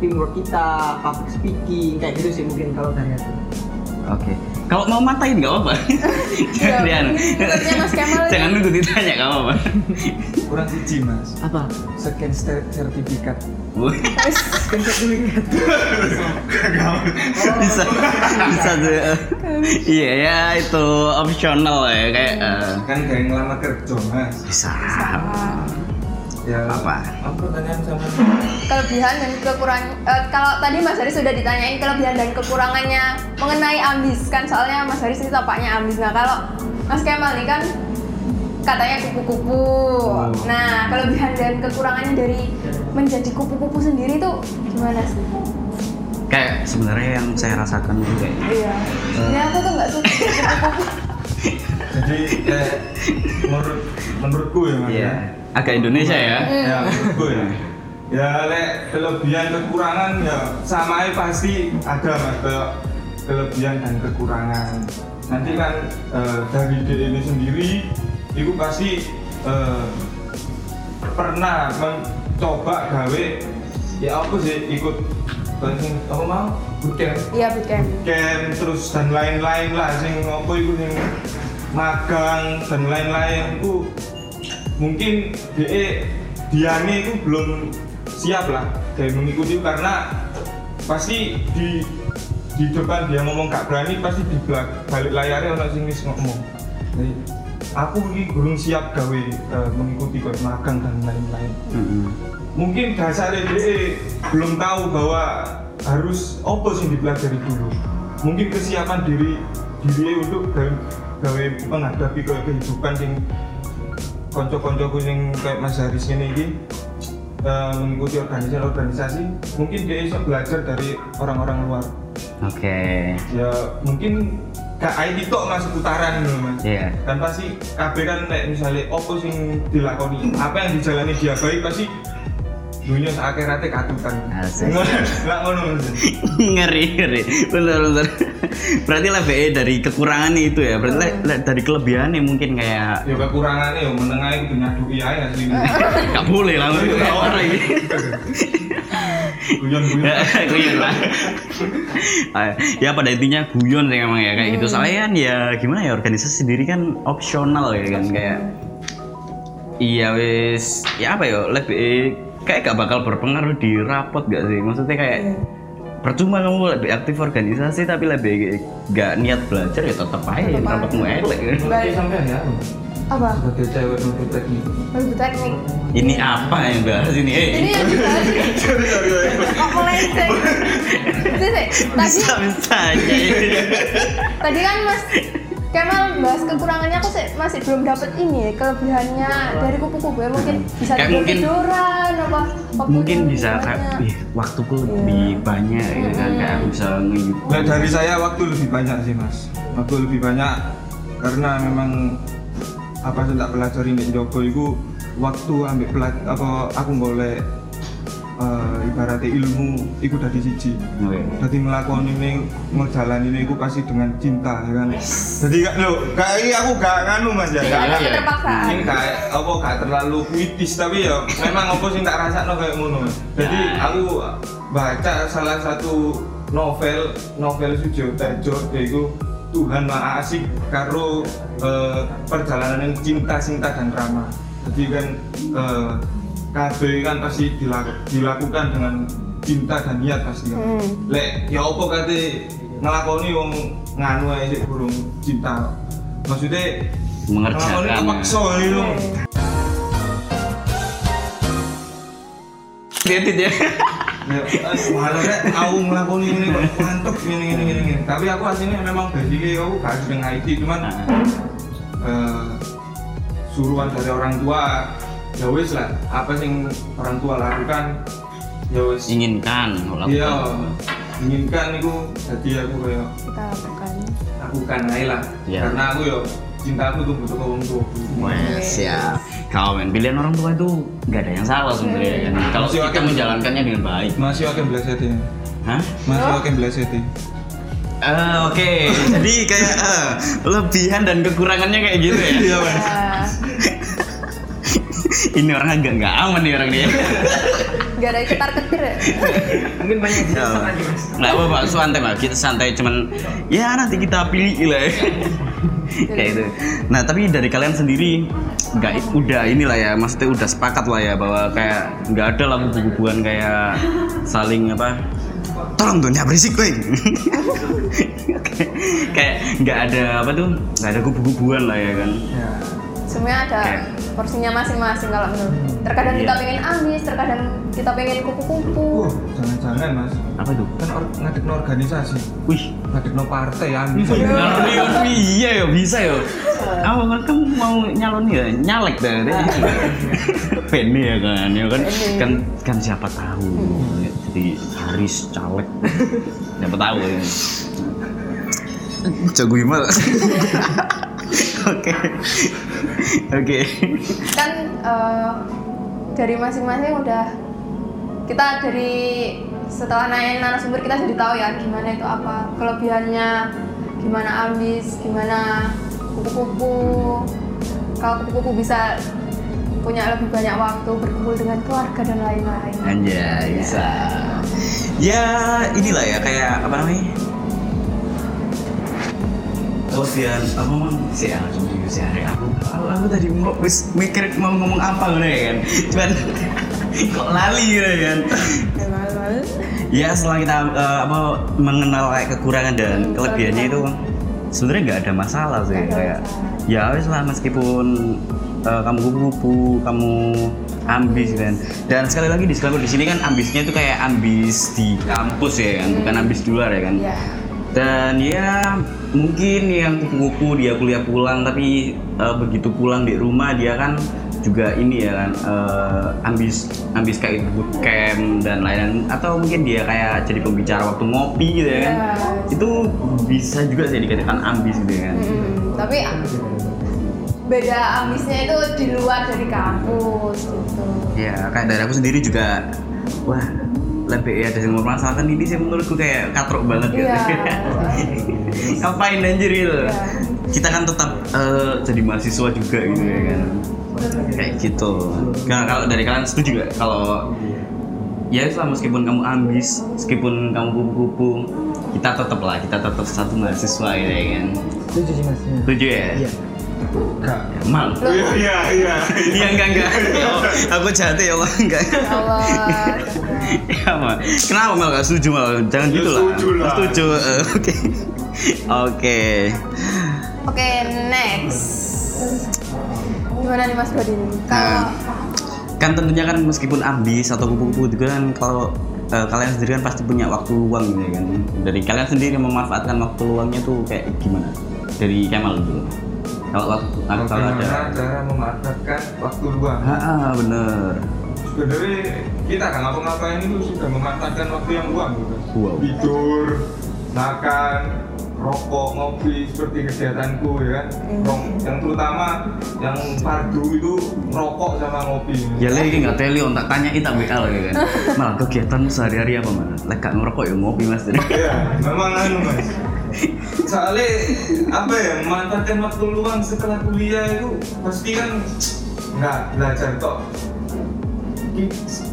A: teamwork kita public speaking kayak gitu sih mungkin kalau dari aku
B: Oke. Kalau mau matain nggak apa-apa. Jangan
D: Iya, menurutnya Mas Kemal
B: Jangan nunggu ditanya nggak apa-apa.
C: kurang siji mas.
A: Apa?
C: Scan sertifikat.
A: Dulu ingat
B: bisa bisa tuh. Iya ya itu optional ya kayak eh,
C: kan kayak ngelamar kerja mas.
B: Bisa.
C: Ya.
B: Apa?
C: apa pertanyaan sama
D: kelebihan dan kekurangan eh, kalau tadi Mas Haris sudah ditanyain kelebihan dan kekurangannya mengenai ambis. Kan soalnya Mas Haris ini tampaknya ambis. Nah kalau Mas Kemal nih kan katanya kupu-kupu.
C: Oh.
D: nah kelebihan dan kekurangannya dari menjadi kupu-kupu sendiri tuh gimana sih?
B: Kayak sebenarnya yang saya rasakan juga ya.
D: iya. Ini aku tuh nggak suka kupu-kupu.
C: Jadi kayak menurut menurutku ya mas
B: Iya.
C: ya
B: Agak Indonesia ya.
C: Ya ya ya lek kelebihan kekurangan ya sama aja pasti ada mas kayak kelebihan dan kekurangan. Nanti kan eh, dari diri ini sendiri itu pasti eh, pernah mencoba gawe ya apa sih ikut eh, apa mau? Bootcamp.
D: Iya bootcamp.
C: Camp terus dan lain-lain lah sing apa itu sing magang dan lain-lain itu mungkin DE Diane itu belum siap lah dari mengikuti karena pasti di di depan dia ngomong gak berani pasti di belak- balik layarnya orang sing wis ngomong. Jadi aku ini belum siap gawe eh, mengikuti kayak magang dan lain-lain.
B: Mm-mm.
C: mungkin dasar DE belum tahu bahwa harus apa sih dipelajari dulu. Mungkin kesiapan diri diri untuk gawe, gawe menghadapi ke kehidupan sing konco-konco sing kayak Mas Haris ini ini eh, mengikuti organisasi-organisasi mungkin dia bisa belajar dari orang-orang luar.
B: Oke.
C: ya mungkin gak IT tok mas putaran gitu mas.
B: Iya.
C: dan pasti KB kan kayak misalnya opo sing dilakoni? Apa yang dijalani dia baik pasti dunia akhiratnya katutan
B: Asik.
C: nggak ngono
B: ngeri ngeri. Bener bener berarti lah BE dari kekurangan itu ya? Berarti lah- lah dari kelebihan mungkin kayak
C: ya kekurangannya ya menengah itu nyadu iya asli
B: nggak boleh lah orang ini.
C: Guyon guyon.
B: Guyon lah. Ah, ya pada intinya guyon sih emang ya kayak gitu. Soalnya kan ya gimana ya organisasi sendiri kan opsional ya kan kayak iya wis. Ya apa ya lebih kayak gak bakal berpengaruh di rapot gak sih? Maksudnya kayak percuma kamu lebih aktif organisasi tapi lebih gak niat belajar ya tetap aja rapotmu elek.
C: Berarti sampean ya.
D: Apa?
C: Sebagai cewek nuntut teknik.
D: teknik
B: ini apa yang bahas ini? Eh
D: ini yang dibahas. Kok melenceng? Tadi
B: bisa bisa aja
D: tadi kan mas Kemal bahas kekurangannya aku sih masih belum dapet ini ya kelebihannya dari kupu-kupu ya. Mungkin bisa
B: Kayak mungkin-
D: tiduran apa waktunya
B: mungkin bisa kayak ih waktuku lebih banyak gitu kan kayak bisa nge
C: Nah, dari saya waktu lebih banyak sih mas. Waktu lebih banyak karena memang apa sih tak pelajari di Joko itu waktu ambil pelat apa aku boleh ibaratnya ilmu itu dari siji.
B: Oke.
C: Jadi melakukan ini, ngejalan ini aku pasti dengan cinta ya kan. Jadi gak lo, kayak ini aku gak nganu mas ya.
D: Tidak
C: gak-
D: ada
C: gak-
D: keterpaksaan.
C: Ini kayak apa gak terlalu puitis tapi ya memang apa sih tak rasa kayak ngono. Jadi aku baca salah satu novel novel Sujo Tejo yaitu Tuhan Maha Asik karo eh, perjalanan yang cinta cinta dan ramah. Jadi kan eh, kabeh kan pasti dilaku- dilakukan dengan cinta dan niat pasti kan.
D: Hmm.
C: Lek ya apa kate ngelakoni wong nganu ae sik burung cinta. Maksudnya
B: Mengerjakan,
C: ngelakoni
B: ya.
C: kepaksa itu.
B: Kredit ya.
C: Ya, rek aku ngelakoni ini mantep ini ini. Tapi aku aslinya memang basicnya aku gak dengan IT cuman eh, suruhan dari orang tua ya wis lah apa sing orang tua lakukan ya wis
B: inginkan lakukan.
C: iya inginkan itu jadi aku kayak
D: kita lakukan
C: lakukan aja lah
B: Iya.
C: karena aku ya cinta aku tuh butuh ke orang tua
B: Wes ya. Kau men, pilihan orang tua itu nggak ada yang salah sebenarnya kan. Kalau
C: Masih
B: kita
C: oke.
B: menjalankannya dengan baik.
C: masih oke belas hati
B: Hah?
C: masih
D: Oh.
C: oke belas hati
B: Eh, Oke, jadi kayak eh, lebihan dan kekurangannya kayak gitu ya.
C: iya mas
D: ya
B: Ini orang agak nggak aman nih orang ini.
D: nggak ada ketar ketir ya
A: Mungkin banyak jelasan lagi mas.
B: Nggak apa-apa, santai mas. Kita santai, cuman ya nanti kita pilih lah. ya. kayak itu. Nah tapi dari kalian sendiri nggak udah inilah ya, maksudnya udah sepakat lah ya bahwa kayak nggak ada lah hubungan kayak saling apa tolong tuh berisik weh kayak nggak ada apa tuh nggak ada kubu-kubuan lah ya kan
C: ya
D: semuanya ada porsinya masing-masing kalau menurut. Terkadang kita
B: Iya.
D: pengen amis terkadang kita pengen kupu-kupu.
C: Uh jangan-jangan mas.
B: Apa tuh
C: kan or ngadek organisasi.
B: Wih.
C: Ngadek organisasi ya bisa
B: nyalon iya. Iya ya bisa ya. Apa kan kamu mau nyalon ya nyalek dah deh Penny ya kan ya kan. Kan kan siapa tahu jadi Haris caleg. Siapa tahu ya. Jago gimana oke oke
D: kan eh, dari masing-masing udah kita dari setelah nanyain narasumber kita jadi tahu ya gimana itu apa kelebihannya gimana ambis gimana kupu-kupu kalau kupu-kupu bisa punya lebih banyak waktu berkumpul dengan keluarga dan lain-lain
B: Anjay, bisa. Ya, inilah ya kayak apa namanya? Oh, sian, apa mang? Sian, aku, aku, aku tadi mau wis mikir mau ngomong apa gitu ya kan? Cuman kok lali gitu kan? Ya setelah kita eh, apa mengenal kayak kekurangan dan
D: Hmm,
B: kelebihannya itu sebenarnya nggak ada masalah sih kayak ya wis lah meskipun eh, kamu kupu-kupu kamu ambis kan? Dan sekali lagi di di sini kan ambisnya itu kayak ambis di kampus ya kan? Bukan ambis di luar ya kan?
D: Ya
B: dan ya mungkin yang kupu-kupu dia kuliah pulang tapi eh, begitu pulang di rumah dia kan juga ini ya kan eh, ambis ambis kayak bootcamp dan lain-lain atau mungkin dia kayak jadi pembicara waktu ngopi gitu ya kan
D: Ya.
B: itu bisa juga sih dikatakan ambis gitu ya kan
D: Mm-mm. tapi beda ambisnya itu di luar dari kampus gitu
B: ya kayak dari aku sendiri juga wah lebih ya ada yang mempermasalahkan ini sih menurutku kayak katrok banget gitu
D: Iya.
B: ngapain anjir
D: Iya.
B: kita kan tetap eh, jadi mahasiswa juga gitu ya kan kayak gitu nah kalau dari kalian setuju gak kalau ya Islam meskipun kamu ambis meskipun kamu kupu-kupu kita tetap lah kita tetap satu mahasiswa gitu ya kan
A: Setuju sih mas.
B: setuju ya
A: Iya.
C: Enggak.
B: Mal.
C: Iya iya iya.
B: Iya enggak enggak. Oh, aku jahat ya Allah enggak.
D: Ya Allah.
B: Ya, Mal. Kenapa Mal gak setuju Mal? Jangan
C: Ya,
B: gitu lah.
C: setuju lah.
B: Setuju. eh, Oke. Oke.
D: Oke, next. Gimana nih Mas Brodin? Kalau
B: Nah. Kan tentunya kan meskipun ambis atau kupu-kupu juga kan kalau eh, kalian sendiri kan pasti punya waktu luang gitu ya kan. Dari kalian sendiri memanfaatkan waktu luangnya tuh kayak gimana? Dari Kemal dulu. Kalau waktu kalau ada
C: cara memanfaatkan waktu luang?
B: Ah, bener.
C: Sebenarnya kita kan ngapa-ngapain itu sudah memanfaatkan waktu yang luang gitu.
B: Wow.
C: Tidur, makan, rokok, ngopi seperti kegiatanku ya kan. Rong- Yang terutama yang fardu itu rokok sama ngopi.
B: Ya lagi nggak teli, tak tanya tak WA lagi kan. Malah kegiatan sehari-hari apa malah? Lek gak ngerokok ya ngopi mas.
C: Iya, memang anu mas. Soalnya apa ya memanfaatkan waktu luang setelah kuliah itu pasti kan nggak belajar kok.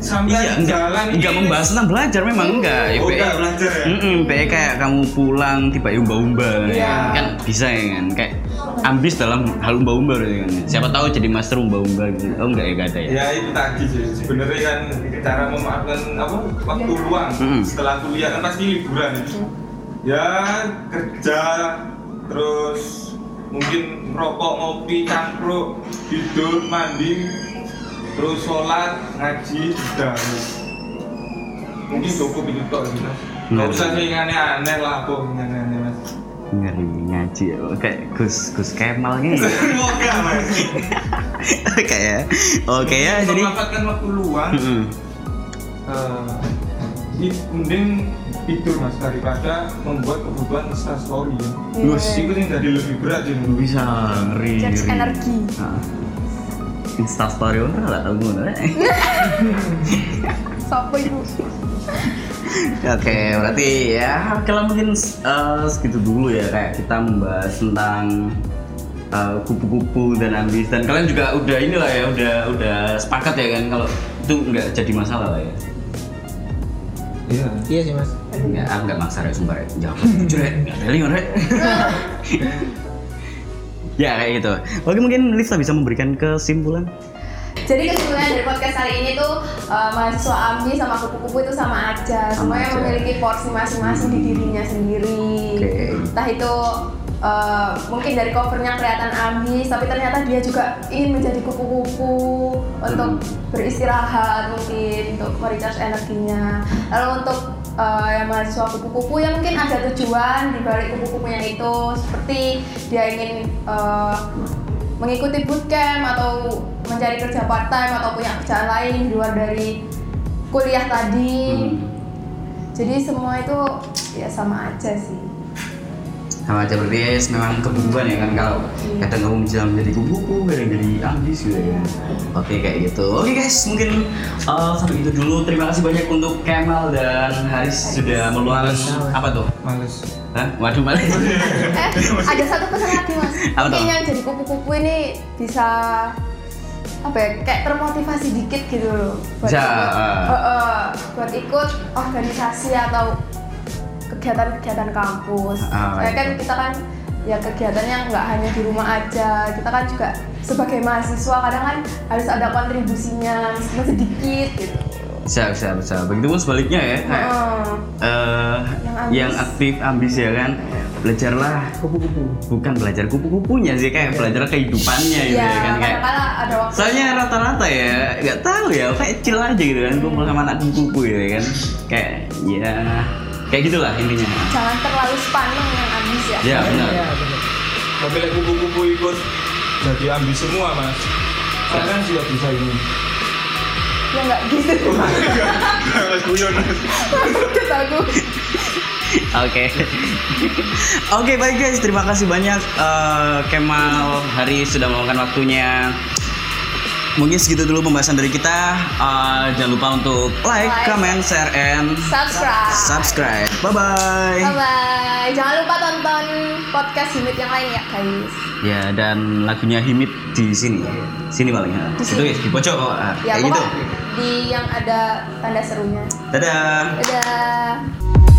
C: Sampai
B: Iya, enggak,
C: jalan
B: enggak
C: ini-
B: membahas tentang belajar memang enggak. Ya,
C: Oh, enggak belajar ya?
B: Mm-mm, be kayak kamu pulang tiba umba-umba
D: Iya.
B: kan bisa ya kan kayak ambis dalam hal umba-umba gitu kan. Siapa tahu jadi master umba-umba gitu. Oh enggak ya enggak ada ya.
C: Ya itu tadi sih sebenarnya kan cara memanfaatkan apa waktu luang
B: Mm-mm.
C: setelah kuliah kan pasti liburan ya. Ya kerja terus mungkin rokok, ngopi, cangkruk, tidur, mandi, terus sholat, ngaji, sudah. Mungkin cukup itu tok gitu. Nggak usah yang aneh-aneh lah kok yang aneh-aneh mas.
B: Ngeri ngaji ya. Kayak Gus Gus Kemal gitu.
C: Semoga mas.
B: kayak oke ya jadi
C: memanfaatkan waktu luang. I- mending tidur mas daripada membuat kebutuhan Insta story ya.
B: Gus,
C: itu yang jadi lebih berat ya
B: bisa ngeri
D: Charge
B: ngeri.
D: energi.
B: Ah. Insta story ora lah tahu ngono.
D: Sopo ibu?
B: Oke, berarti ya oke lah mungkin eh, segitu dulu ya kayak kita membahas tentang eh, kupu-kupu dan ambis dan kalian juga udah inilah ya udah udah sepakat ya kan kalau itu nggak jadi masalah lah ya.
C: iya
A: Iya sih mas.
B: Nggak, aku nggak maksa ya sumpah ya. Jawab jujur ya, nggak ada lihat Ya kayak gitu. Oke mungkin Lisa bisa memberikan kesimpulan.
D: Jadi kesimpulannya dari podcast kali ini tuh uh, mahasiswa AMBI sama kupu-kupu itu sama aja. Semuanya memiliki porsi masing-masing di dirinya sendiri.
B: Oke.
D: Entah itu uh, mungkin dari covernya kelihatan ambis, tapi ternyata dia juga ingin menjadi kupu-kupu untuk
B: Hmm.
D: beristirahat mungkin untuk merecharge energinya. Lalu untuk uh, yang mahasiswa kupu-kupu yang mungkin ada tujuan di balik kupu-kupunya itu seperti dia ingin uh, mengikuti bootcamp atau mencari kerja part time atau punya kerjaan lain di luar dari kuliah tadi.
B: Hmm.
D: Jadi semua itu ya sama aja sih.
B: Sama aja berarti ya, memang kebutuhan ya kan kalau kadang kamu bisa menjadi kupu-kupu kadang jadi ambis gitu ya. Oke kayak gitu. Oke guys mungkin uh, sampai itu dulu. Terima kasih banyak untuk Kemal dan Haris sudah meluangkan apa tuh?
C: Males.
B: Hah? waduh malah
D: Eh, ada satu pesan lagi mas.
B: Apa
D: Mungkin
B: tuh?
D: yang jadi kupu-kupu ini bisa apa ya kayak termotivasi dikit gitu loh. Buat ikut. Eh, eh, buat ikut organisasi atau kegiatan-kegiatan kampus.
B: Ah,
D: Soalnya kan kita kan ya kegiatannya nggak hanya di rumah aja, kita kan juga sebagai mahasiswa kadang kan harus ada kontribusinya meskipun sedikit gitu.
B: bisa bisa bisa begitu pun sebaliknya ya kayak
D: Heeh.
B: eh,
D: Yang ambis.
B: yang aktif ambis ya kan belajarlah
A: Kupu-kupu.
B: bukan belajar kupu-kupunya sih kayak belajar kehidupannya gitu
D: Iya,
B: ya kan kayak
D: ada waktu.
B: Soalnya rata-rata ya, nggak tahu ya, kayak chill aja gitu kan, kumpul sama anak kupu gitu kan, kayak ya kayak gitulah intinya.
D: jangan terlalu sepaneng yang ambis ya.
B: Ya benar.
A: Iya benar.
C: tapi lek kupu-kupu ikut jadi ambis semua mas kalian sudah bisa ini
D: Ya nggak gitu.
C: mas guyon
D: aku.
B: Oke, oke baik guys, terima kasih banyak eh, Kemal Hari sudah meluangkan waktunya. Mungkin segitu dulu pembahasan dari kita. Eh, jangan lupa untuk like,
D: Like.
B: comment, share, and
D: Subscribe.
B: subscribe. Bye bye.
D: Bye bye. Jangan lupa tonton podcast Himit yang lain ya guys.
B: Ya dan lagunya Himit di sini, sini paling ya.
D: Di
B: Itu
D: sini.
B: guys di pojok kok.
D: Ya
B: kayak gitu.
D: di yang ada tanda serunya.
B: Dadah.
D: Dadah.